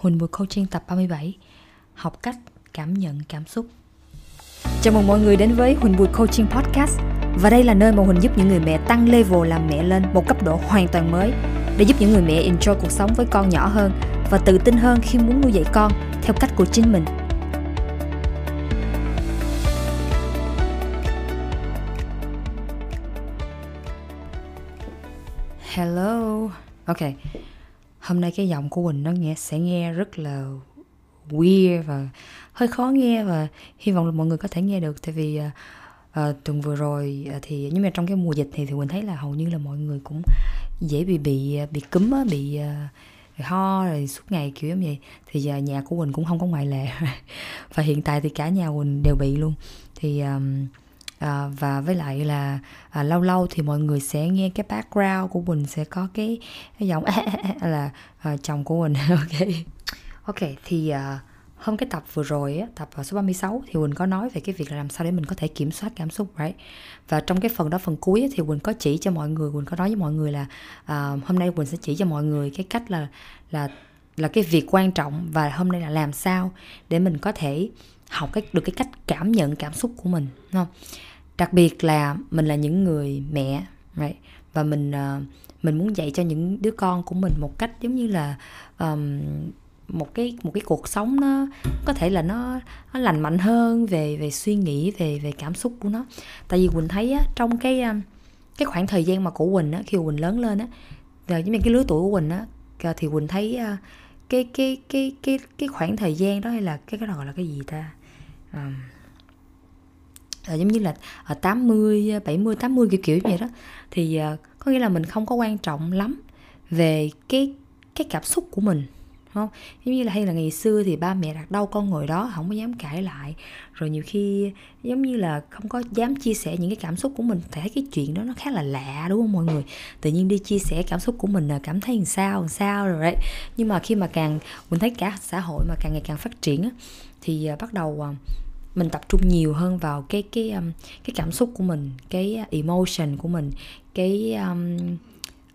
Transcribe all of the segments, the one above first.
Huỳnh Bùi Coaching tập 37 Học cách cảm nhận cảm xúc. Chào mừng mọi người đến với Huỳnh Bùi Coaching Podcast. Và đây là nơi mà Huỳnh giúp những người mẹ tăng level làm mẹ lên một cấp độ hoàn toàn mới, Để giúp những người mẹ enjoy cuộc sống với con nhỏ hơn Và tự tin hơn khi muốn nuôi dạy con theo cách của chính mình. Hello. Ok. Hôm nay cái giọng của Quỳnh nó nghe sẽ nghe rất là weird và hơi khó nghe và hy vọng là mọi người có thể nghe được. Tại vì uh, uh, tuần vừa rồi uh, thì nhưng mà trong cái mùa dịch thì thì mình thấy là hầu như là mọi người cũng dễ bị bị bị cúm á, bị uh, ho rồi suốt ngày kiểu như vậy. Thì giờ nhà của Quỳnh cũng không có ngoại lệ. Và hiện tại thì cả nhà Quỳnh đều bị luôn. Thì um, à, và với lại là à, lâu lâu thì mọi người sẽ nghe cái background của mình sẽ có cái, cái giọng là à, chồng của mình ok. Ok thì à, hôm cái tập vừa rồi á, tập số 36 thì Quỳnh có nói về cái việc là làm sao để mình có thể kiểm soát cảm xúc right? Và trong cái phần đó phần cuối á, thì Quỳnh có chỉ cho mọi người Quỳnh có nói với mọi người là à, hôm nay Quỳnh sẽ chỉ cho mọi người cái cách là là là cái việc quan trọng và hôm nay là làm sao để mình có thể học cái được cái cách cảm nhận cảm xúc của mình đúng không? Đặc biệt là mình là những người mẹ right? và mình uh, mình muốn dạy cho những đứa con của mình một cách giống như là um, một cái một cái cuộc sống nó có thể là nó nó lành mạnh hơn về về suy nghĩ về về cảm xúc của nó tại vì quỳnh thấy á, trong cái cái khoảng thời gian mà của quỳnh á khi quỳnh lớn lên á giống như cái lứa tuổi của quỳnh á ờ, thì quỳnh thấy ờ, cái cái cái cái cái khoảng thời gian đó hay là cái cái đó gọi là cái gì ta um, à, giống như là ở 80, 70, 80 kiểu kiểu vậy đó. Thì à, có nghĩa là mình không có quan trọng lắm về cái cái cảm xúc của mình không? Giống như là hay là ngày xưa thì ba mẹ đặt đâu con ngồi đó không có dám cãi lại. Rồi nhiều khi giống như là không có dám chia sẻ những cái cảm xúc của mình. Thấy cái chuyện đó nó khá là lạ đúng không mọi người? Tự nhiên đi chia sẻ cảm xúc của mình là cảm thấy làm sao làm sao rồi đấy. Nhưng mà khi mà càng mình thấy cả xã hội mà càng ngày càng phát triển á, thì bắt đầu mình tập trung nhiều hơn vào cái cái um, cái cảm xúc của mình cái uh, emotion của mình cái um,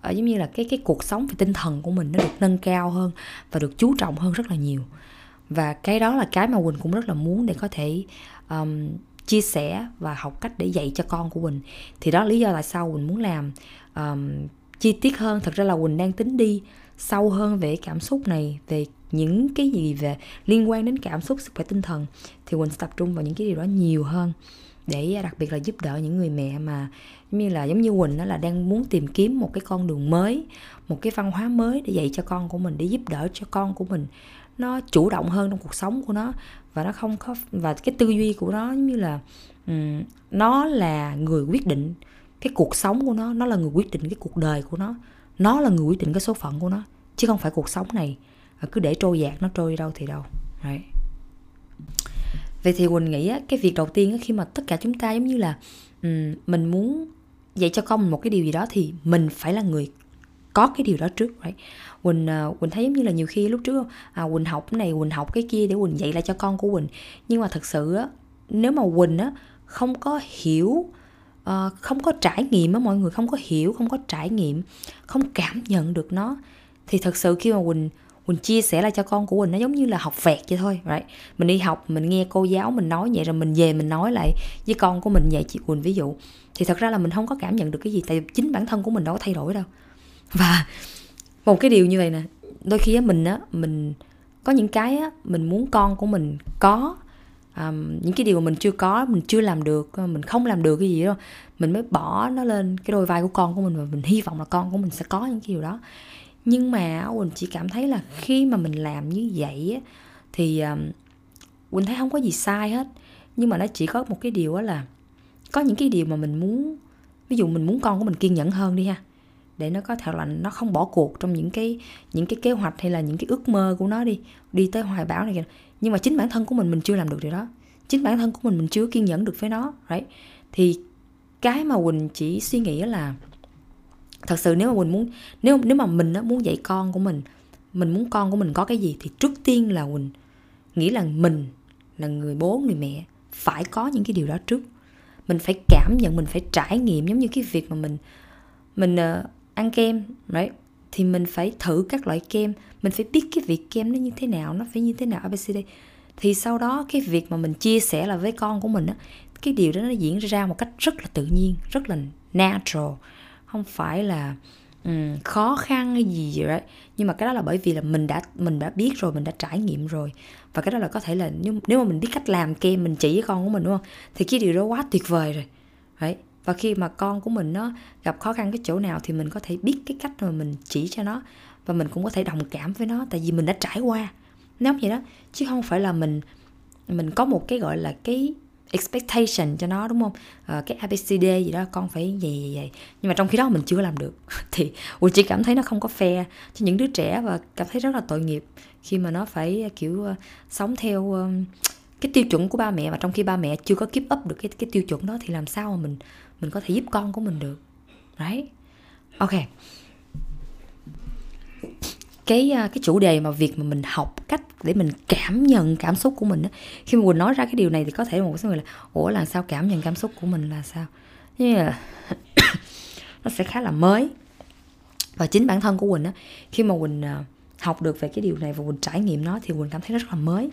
ở giống như là cái cái cuộc sống về tinh thần của mình nó được nâng cao hơn và được chú trọng hơn rất là nhiều. Và cái đó là cái mà quỳnh cũng rất là muốn để có thể um, chia sẻ và học cách để dạy cho con của quỳnh thì đó là lý do tại sao quỳnh muốn làm um, chi tiết hơn. Thật ra là quỳnh đang tính đi sâu hơn về cảm xúc này về những cái gì về liên quan đến cảm xúc sức khỏe tinh thần thì quỳnh sẽ tập trung vào những cái điều đó nhiều hơn để đặc biệt là giúp đỡ những người mẹ mà giống như là giống như quỳnh đó là đang muốn tìm kiếm một cái con đường mới một cái văn hóa mới để dạy cho con của mình để giúp đỡ cho con của mình nó chủ động hơn trong cuộc sống của nó và nó không có và cái tư duy của nó giống như là um, nó là người quyết định cái cuộc sống của nó nó là người quyết định cái cuộc đời của nó nó là người quyết định cái số phận của nó chứ không phải cuộc sống này à, cứ để trôi dạt nó trôi đâu thì đâu Đấy. vậy thì quỳnh nghĩ cái việc đầu tiên khi mà tất cả chúng ta giống như là mình muốn dạy cho con một cái điều gì đó thì mình phải là người có cái điều đó trước right? quỳnh à, quỳnh thấy giống như là nhiều khi lúc trước à, quỳnh học cái này quỳnh học cái kia để quỳnh dạy lại cho con của quỳnh nhưng mà thật sự á nếu mà quỳnh á không có hiểu uh, không có trải nghiệm á mọi người không có hiểu không có trải nghiệm không cảm nhận được nó. Thì thật sự khi mà quỳnh quỳnh chia sẻ lại cho con của quỳnh nó giống như là học vẹt vậy thôi right? mình đi học mình nghe cô giáo mình nói vậy rồi mình về mình nói lại với con của mình vậy chị quỳnh ví dụ. Thì thật ra là mình không có cảm nhận được cái gì tại vì chính bản thân của mình đâu có thay đổi đâu. Và một cái điều như vậy nè đôi khi á mình á mình có những cái á mình muốn con của mình có um, những cái điều mà mình chưa có mình chưa làm được ờ, mình không làm được cái gì đâu mình mới bỏ nó lên cái đôi vai của con của mình và mình hy vọng là con của mình sẽ có những cái điều đó. Nhưng mà quỳnh chỉ cảm thấy là khi mà mình làm như vậy á, thì um, quỳnh thấy không có gì sai hết. Nhưng mà nó chỉ có một cái điều đó là có những cái điều mà mình muốn ví dụ mình muốn con của mình kiên nhẫn hơn đi ha để nó có thể là nó không bỏ cuộc trong những cái những cái kế hoạch hay là những cái ước mơ của nó đi đi tới hoài bão này kìa. Nhưng mà chính bản thân của mình mình chưa làm được điều đó chính bản thân của mình mình chưa kiên nhẫn được với nó right? Thì cái mà quỳnh chỉ suy nghĩ là thật sự nếu mà mình muốn nếu nếu mà mình muốn dạy con của mình mình muốn con của mình có cái gì thì trước tiên là mình nghĩ là mình là người bố người mẹ phải có những cái điều đó trước. Mình phải cảm nhận mình phải trải nghiệm giống như cái việc mà mình mình uh, ăn kem đấy thì mình phải thử các loại kem mình phải biết cái vị kem nó như thế nào nó phải như thế nào abcd thì sau đó cái việc mà mình chia sẻ là với con của mình á cái điều đó nó diễn ra một cách rất là tự nhiên rất là natural. Không phải là um, khó khăn hay gì vậy đấy. Nhưng mà cái đó là bởi vì là mình đã mình đã biết rồi mình đã trải nghiệm rồi. Và cái đó là có thể là nếu, nếu mà mình biết cách làm kem mình chỉ với con của mình đúng không? Thì cái điều đó quá tuyệt vời rồi. Đấy. Và khi mà con của mình nó gặp khó khăn cái chỗ nào thì mình có thể biết cái cách mà mình chỉ cho nó. Và mình cũng có thể đồng cảm với nó tại vì mình đã trải qua giống vậy đó. Chứ không phải là mình mình có một cái gọi là cái expectation cho nó đúng không? À, cái abcd gì đó con phải vậy vậy vậy. Nhưng mà trong khi đó mình chưa làm được. Thì quỳnh chỉ cảm thấy nó không có fair cho những đứa trẻ và cảm thấy rất là tội nghiệp khi mà nó phải ờ, kiểu uh, sống theo uh, cái tiêu chuẩn của ba mẹ. Mà trong khi ba mẹ chưa có keep up được cái cái tiêu chuẩn đó thì làm sao mà mình mình có thể giúp con của mình được? Đấy ok cái ờ, cái chủ đề mà việc mà mình học cách để mình cảm nhận cảm xúc của mình đó. khi mà quỳnh nói ra cái điều này thì có thể một số người là, ủa, là sao cảm nhận cảm xúc của mình là sao nhưng là nó sẽ khá là mới và chính bản thân của quỳnh á, khi mà quỳnh ờ, học được về cái điều này và quỳnh trải nghiệm nó thì quỳnh cảm thấy nó rất là mới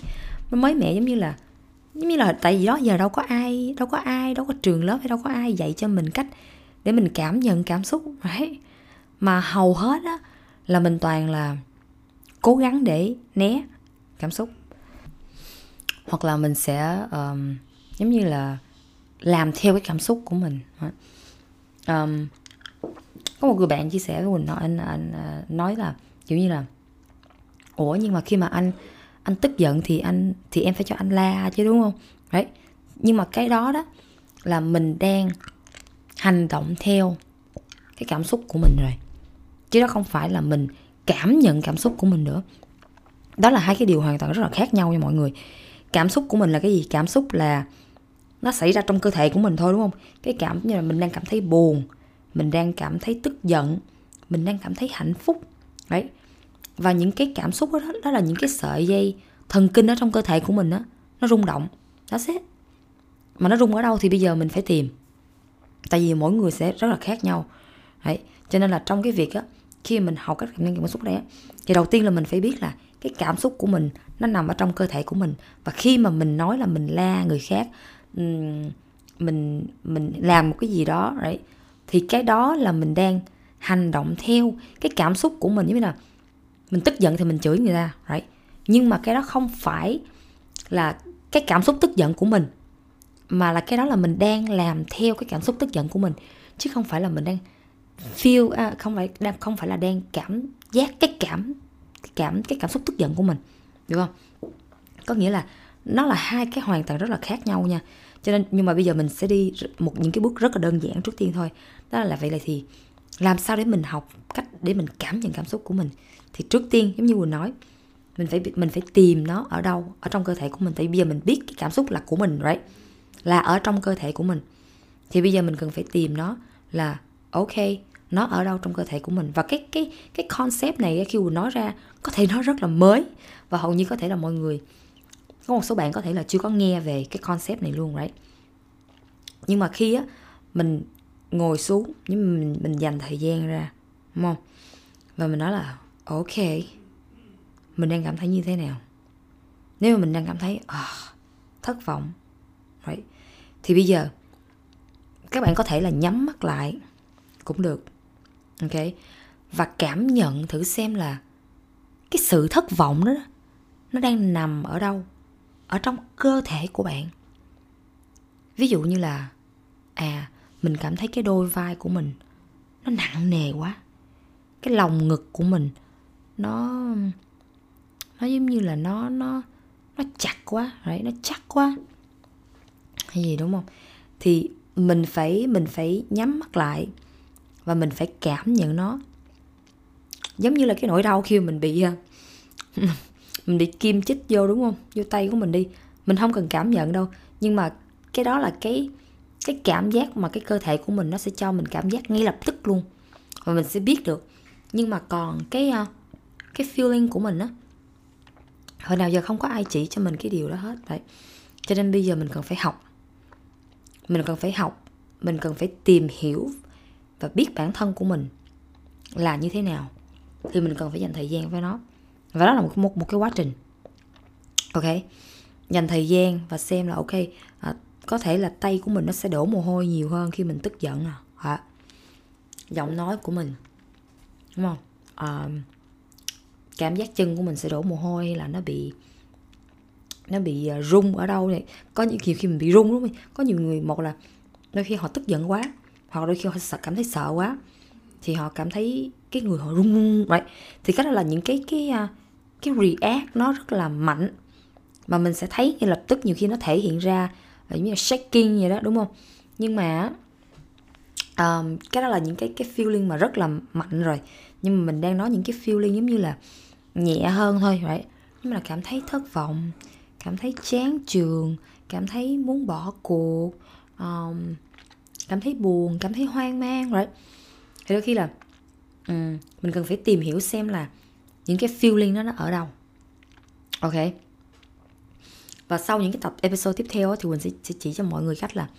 nó mới mẻ giống như là, giống như là tại vì đó giờ đâu có ai, đâu có ai, đâu có trường lớp hay đâu có ai dạy cho mình cách để mình cảm nhận cảm xúc, right? mà hầu hết á là mình toàn là cố gắng để né cảm xúc. Hoặc là mình sẽ um, giống như là làm theo cái cảm xúc của mình. Um, có một người bạn chia sẻ với mình nói anh, anh à, nói là kiểu như là ủa nhưng mà khi mà anh anh tức giận thì anh thì em phải cho anh la chứ đúng không? Đấy. Nhưng mà cái đó đó là mình đang hành động theo cái cảm xúc của mình rồi chứ đó không phải là mình cảm nhận cảm xúc của mình nữa. Đó là hai cái điều hoàn toàn rất là khác nhau nha mọi người. Cảm xúc của mình là cái gì? Cảm xúc là nó xảy ra trong cơ thể của mình thôi, đúng không? Cái cảm như là mình đang cảm thấy buồn, mình đang cảm thấy tức giận, mình đang cảm thấy hạnh phúc. Đấy. Và những cái cảm xúc đó đó là những cái sợi dây thần kinh ở trong cơ thể của mình á, nó rung động. Nó sẽ mà nó rung ở đâu thì bây giờ mình phải tìm. Tại vì mỗi người sẽ rất là khác nhau. Đấy. Cho nên là trong cái việc á khi mình học cách kiểm nhận cảm xúc đấy thì đầu tiên là mình phải biết là cái cảm xúc của mình nó nằm ở trong cơ thể của mình và khi mà mình nói là mình la người khác mình mình làm một cái gì đó đấy thì cái đó là mình đang hành động theo cái cảm xúc của mình như là mình tức giận thì mình chửi người ta, right? nhưng mà cái đó không phải là cái cảm xúc tức giận của mình, mà là cái đó là mình đang làm theo cái cảm xúc tức giận của mình, chứ không phải là mình đang feel à, không phải đang không phải là đang cảm giác cái cảm cái cảm cái cảm xúc tức giận của mình được không? Có nghĩa là nó là hai cái hoàn toàn rất là khác nhau nha. Cho nên nhưng mà bây giờ mình sẽ đi một những cái bước rất là đơn giản trước tiên thôi. Đó là vậy là thì làm sao để mình học cách để mình cảm nhận cảm xúc của mình? Thì trước tiên giống như vừa nói mình phải mình phải tìm nó ở đâu? Ở trong cơ thể của mình. Tại bây giờ mình biết cái cảm xúc là của mình right? Là ở trong cơ thể của mình. Thì bây giờ mình cần phải tìm nó là ok nó ở đâu trong cơ thể của mình? Và cái cái cái concept này khi mình nói ra có thể nó rất là mới. Và hầu như có thể là mọi người có một số bạn có thể là chưa có nghe về cái concept này luôn right? Nhưng mà khi á mình ngồi xuống nhưng mình mình dành thời gian ra đúng không? Và mình nói là ok mình đang cảm thấy như thế nào? Nếu mà mình đang cảm thấy oh, thất vọng right? thì bây giờ các bạn có thể là nhắm mắt lại cũng được. Ok. Và cảm nhận thử xem là cái sự thất vọng đó, nó đang nằm ở đâu? Ở trong cơ thể của bạn. Ví dụ như là à mình cảm thấy cái đôi vai của mình nó nặng nề quá. Cái lòng ngực của mình nó nó giống như là nó nó nó chặt quá. Đấy, nó chắc quá. Hay gì, đúng không? Thì mình phải mình phải nhắm mắt lại và mình phải cảm nhận nó. Giống như là cái nỗi đau khi mình bị à, mình bị kim chích vô, đúng không? Vô tay của mình đi. Mình không cần cảm nhận đâu. Nhưng mà cái đó là cái cái cảm giác mà cái cơ thể của mình nó sẽ cho mình cảm giác ngay lập tức luôn. Và mình sẽ biết được. Nhưng mà còn cái à, cái feeling của mình á, hồi nào giờ không có ai chỉ cho mình cái điều đó hết. Vậy cho nên bây giờ mình cần phải học. Mình cần phải học. Mình cần phải tìm hiểu và biết bản thân của mình là như thế nào thì mình cần phải dành thời gian với nó. Và đó là một một, một cái quá trình. Ok? Dành thời gian và xem là ok à, có thể là tay của mình nó sẽ đổ mồ hôi nhiều hơn khi mình tức giận à, à giọng nói của mình. Đúng không? À, cảm giác chân của mình sẽ đổ mồ hôi hay là nó bị nó bị à, rung ở đâu này có những khi khi mình bị rung đúng không? Có nhiều người một là đôi khi họ tức giận quá hoặc đôi khi họ sợ, cảm thấy sợ quá thì họ cảm thấy cái người họ run run right. thì cái đó là những cái cái à, cái react nó rất là mạnh mà mình sẽ thấy ngay lập tức nhiều khi nó thể hiện ra ờ, giống như là shaking vậy đó đúng không nhưng mà um, cái đó là những cái cái feeling mà rất là mạnh rồi nhưng mà mình đang nói những cái feeling giống như là nhẹ hơn thôi right? nhưng mà là cảm thấy thất vọng cảm thấy chán trường cảm thấy muốn bỏ cuộc um, cảm thấy buồn cảm thấy hoang mang right? thì đôi khi là um, mình cần phải tìm hiểu xem là những cái feeling đó nó ở đâu ok và sau những cái tập episode tiếp theo thì mình sẽ, sẽ chỉ cho mọi người cách là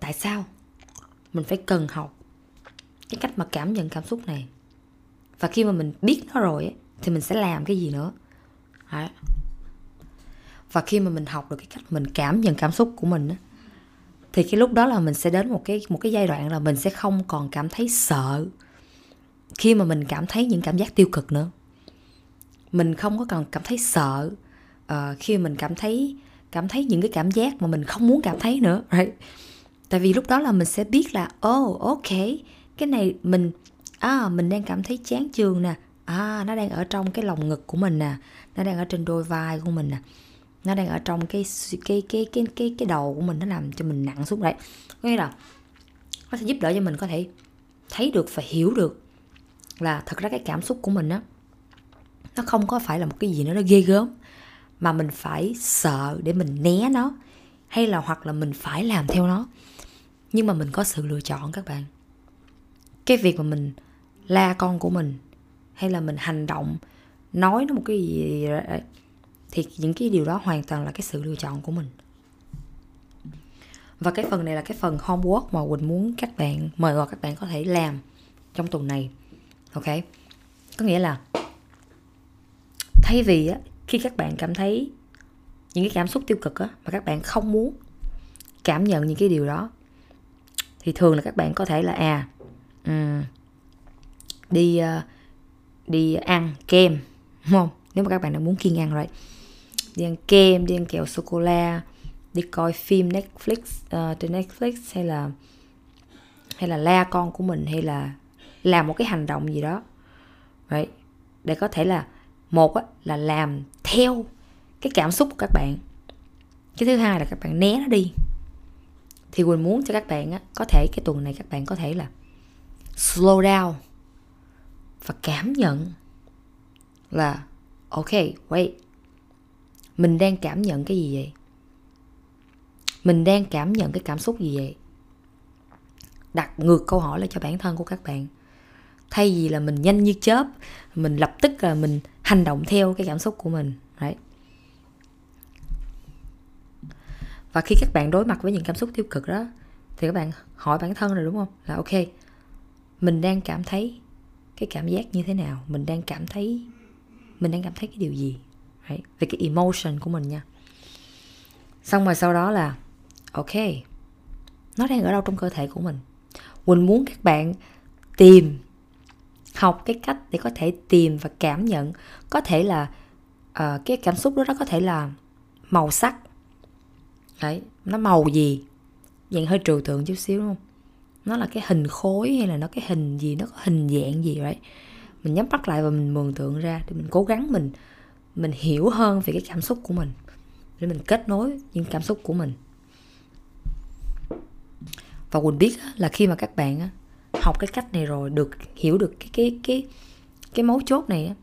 tại sao mình phải cần học cái cách mà cảm nhận cảm xúc này và khi mà mình biết nó rồi thì mình sẽ làm cái gì nữa Đấy. và khi mà mình học được cái cách mình cảm nhận cảm xúc của mình thì cái lúc đó là mình sẽ đến một cái một cái giai đoạn là mình sẽ không còn cảm thấy sợ khi mà mình cảm thấy những cảm giác tiêu cực nữa. Mình không có còn cảm thấy sợ uh, khi mình cảm thấy cảm thấy những cái cảm giác mà mình không muốn cảm thấy nữa right? tại vì lúc đó là mình sẽ biết là oh ok cái này mình à mình đang cảm thấy chán trường nè. À nó đang ở trong cái lòng ngực của mình nè. Nó đang ở trên đôi vai của mình nè nó đang ở trong cái cái cái cái cái cái đầu của mình, nó làm cho mình nặng xuống đấy. Có nghĩa là nó sẽ giúp đỡ cho mình có thể thấy được và hiểu được là thật ra cái cảm xúc của mình á, nó không có phải là một cái gì nó ghê gớm, mà mình phải sợ để mình né nó, hay là hoặc là mình phải làm theo nó. Nhưng mà mình có sự lựa chọn các bạn. Cái việc mà mình la con của mình, hay là mình hành động, nói nó một cái gì thì những cái điều đó hoàn toàn là cái sự lựa chọn của mình. Và cái phần này là cái phần homework mà Quỳnh muốn các bạn mời gọi các bạn có thể làm trong tuần này. Ok? Có nghĩa là thay vì á, khi các bạn cảm thấy những cái cảm xúc tiêu cực á, mà các bạn không muốn cảm nhận những cái điều đó thì thường là các bạn có thể là à um, đi uh, đi ăn kem đúng không? Nếu mà các bạn đã muốn kiêng ăn rồi đi ăn kem đi ăn kẹo sô cô la đi coi phim Netflix uh, trên Netflix hay là hay là la con của mình hay là làm một cái hành động gì đó right? để có thể là một á, là làm theo cái cảm xúc của các bạn cái thứ hai là các bạn né nó đi thì quỳnh muốn cho các bạn á, có thể cái tuần này các bạn có thể là slow down và cảm nhận là ok wait mình đang cảm nhận cái gì vậy? Mình đang cảm nhận cái cảm xúc gì vậy? Đặt ngược câu hỏi lại cho bản thân của các bạn. Thay vì là mình nhanh như chớp, mình lập tức là mình hành động theo cái cảm xúc của mình đấy và khi các bạn đối mặt với những cảm xúc tiêu cực đó, thì các bạn hỏi bản thân rồi đúng không? Là ok, mình đang cảm thấy cái cảm giác như thế nào? Mình đang cảm thấy, mình đang cảm thấy cái điều gì? Đấy, về cái emotion của mình nha. Xong rồi sau đó là ok nó đang ở đâu trong cơ thể của mình? Quỳnh muốn các bạn tìm học cái cách để có thể tìm và cảm nhận. Có thể là uh, cái cảm xúc đó đó có thể là màu sắc. Đấy nó màu gì? Dạng hơi trừu tượng chút xíu đúng không? Nó là cái hình khối hay là nó cái hình gì? Nó có hình dạng gì đấy. mình nhắm mắt lại và mình mường tượng ra thì mình cố gắng mình mình hiểu hơn về cái cảm xúc của mình để mình kết nối những cảm xúc của mình. Và quỳnh biết là khi mà các bạn học cái cách này rồi được hiểu được cái cái cái cái mấu chốt này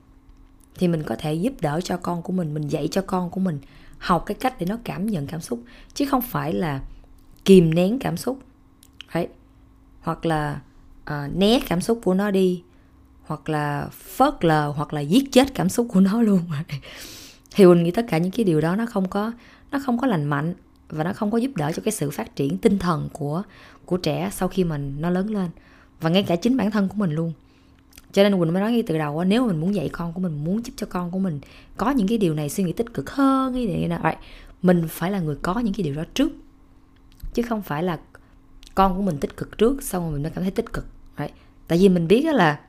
thì mình có thể giúp đỡ cho con của mình mình dạy cho con của mình học cái cách để nó cảm nhận cảm xúc chứ không phải là kìm nén cảm xúc đấy. Hoặc là uh, né cảm xúc của nó đi hoặc là phớt lờ hoặc là giết chết cảm xúc của nó luôn thì mình nghĩ tất cả những cái điều đó nó không có, nó không có lành mạnh và nó không có giúp đỡ cho cái sự phát triển tinh thần của của trẻ sau khi mình nó lớn lên và ngay cả chính bản thân của mình luôn cho nên quỳnh mới nói ngay từ đầu nếu mình muốn dạy con của mình, muốn giúp cho con của mình có những cái điều này, suy nghĩ tích cực hơn, cái này nào right. mình phải là người có những cái điều đó trước chứ không phải là con của mình tích cực trước, xong rồi mình mới cảm thấy tích cực, right. tại vì mình biết là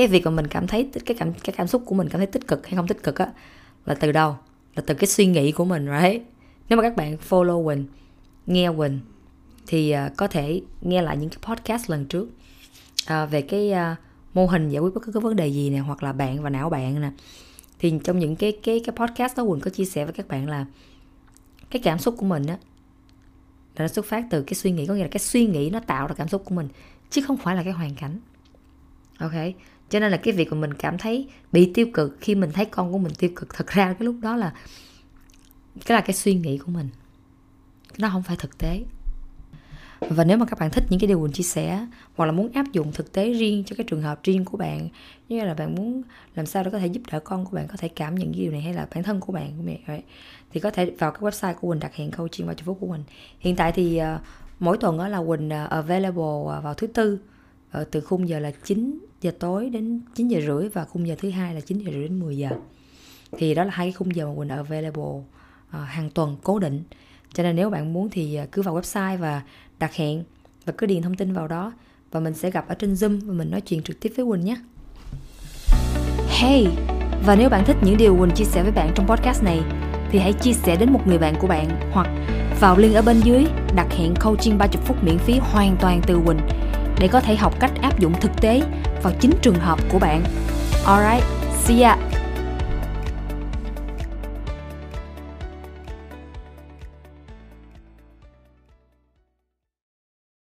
cái việc mà mình cảm thấy cái cảm cái cảm xúc của mình cảm thấy tích cực hay không tích cực á là từ đâu? Là từ cái suy nghĩ của mình right? Nếu mà các bạn follow Quỳnh nghe Quỳnh thì uh, có thể nghe lại những cái podcast lần trước uh, về cái uh, mô hình giải quyết bất cứ cái vấn đề gì nè hoặc là bạn và não bạn nè. Thì trong những cái cái cái podcast đó Quỳnh có chia sẻ với các bạn là cái cảm xúc của mình á là nó xuất phát từ cái suy nghĩ có nghĩa là cái suy nghĩ nó tạo ra cảm xúc của mình chứ không phải là cái hoàn cảnh. Ok? Cho nên là cái việc mà mình cảm thấy bị tiêu cực khi mình thấy con của mình tiêu cực thật ra cái lúc đó là cái là cái suy nghĩ của mình. Nó không phải thực tế. Và nếu mà các bạn thích những cái điều mình chia sẻ hoặc là muốn áp dụng thực tế riêng cho cái trường hợp riêng của bạn như là bạn muốn làm sao để có thể giúp đỡ con của bạn có thể cảm nhận cái điều này hay là bản thân của bạn của mẹ vậy thì có thể vào cái website của Quỳnh đặt hẹn coaching vào phút của mình hiện tại thì uh, mỗi tuần đó là Quỳnh uh, available uh, vào thứ tư uh, từ khung giờ là 9 giờ tối đến 9 giờ rưỡi và khung giờ thứ hai là 9 giờ rưỡi đến 10 giờ. Thì đó là hai cái khung giờ mà Quỳnh available uh, hàng tuần cố định. Cho nên nếu bạn muốn thì ờ, cứ vào website và đặt hẹn và cứ điền thông tin vào đó và mình sẽ gặp ở trên Zoom và mình nói chuyện trực tiếp với Quỳnh nhé. Hey, và nếu bạn thích những điều Quỳnh chia sẻ với bạn trong podcast này thì hãy chia sẻ đến một người bạn của bạn hoặc vào link ở bên dưới đặt hẹn coaching 30 phút miễn phí hoàn toàn từ Quỳnh để có thể học cách áp dụng thực tế vào chính trường hợp của bạn. Alright, see ya!